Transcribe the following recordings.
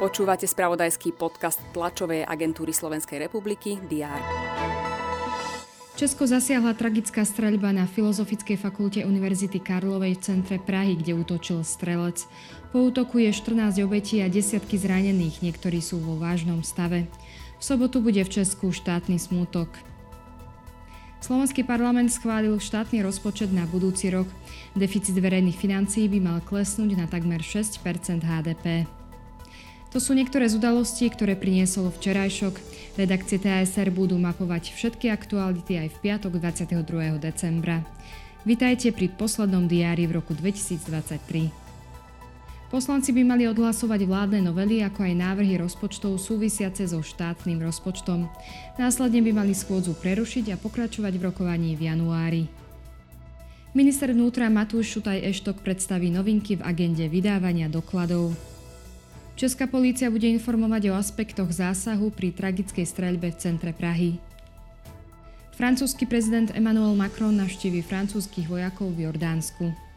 Počúvate spravodajský podcast tlačovej agentúry Slovenskej republiky DR. Česko zasiahla tragická streľba na Filozofickej fakulte Univerzity Karlovej v centre Prahy, kde útočil strelec. Po útoku je 14 obetí a desiatky zranených, niektorí sú vo vážnom stave. V sobotu bude v Česku štátny smútok. Slovenský parlament schválil štátny rozpočet na budúci rok. Deficit verejných financií by mal klesnúť na takmer 6% HDP. To sú niektoré z udalostí, ktoré priniesol včerajšok. Redakcie TSR budú mapovať všetky aktuality aj v piatok 22. decembra. Vitajte pri poslednom diári v roku 2023. Poslanci by mali odhlasovať vládne novely, ako aj návrhy rozpočtov súvisiace so štátnym rozpočtom. Následne by mali schôdzu prerušiť a pokračovať v rokovaní v januári. Minister vnútra Matúš Šutaj Eštok predstaví novinky v agende vydávania dokladov. Česká polícia bude informovať o aspektoch zásahu pri tragickej streľbe v centre Prahy. Francúzsky prezident Emmanuel Macron navštívi francúzskych vojakov v Jordánsku.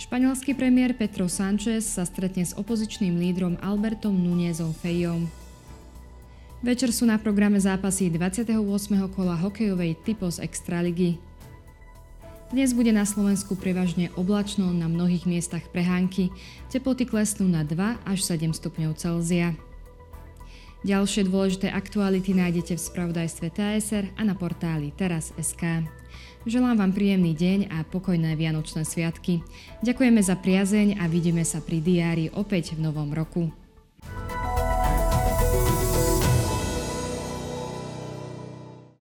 Španielský premiér Petro Sánchez sa stretne s opozičným lídrom Albertom Núñezom Fejom. Večer sú na programe zápasy 28. kola hokejovej Typos Extraligy. Dnes bude na Slovensku prevažne oblačno, na mnohých miestach prehánky. Teploty klesnú na 2 až 7 stupňov Celzia. Ďalšie dôležité aktuality nájdete v spravodajstve TSR a na portáli teraz.sk. Želám vám príjemný deň a pokojné Vianočné sviatky. Ďakujeme za priazeň a vidíme sa pri diári opäť v novom roku.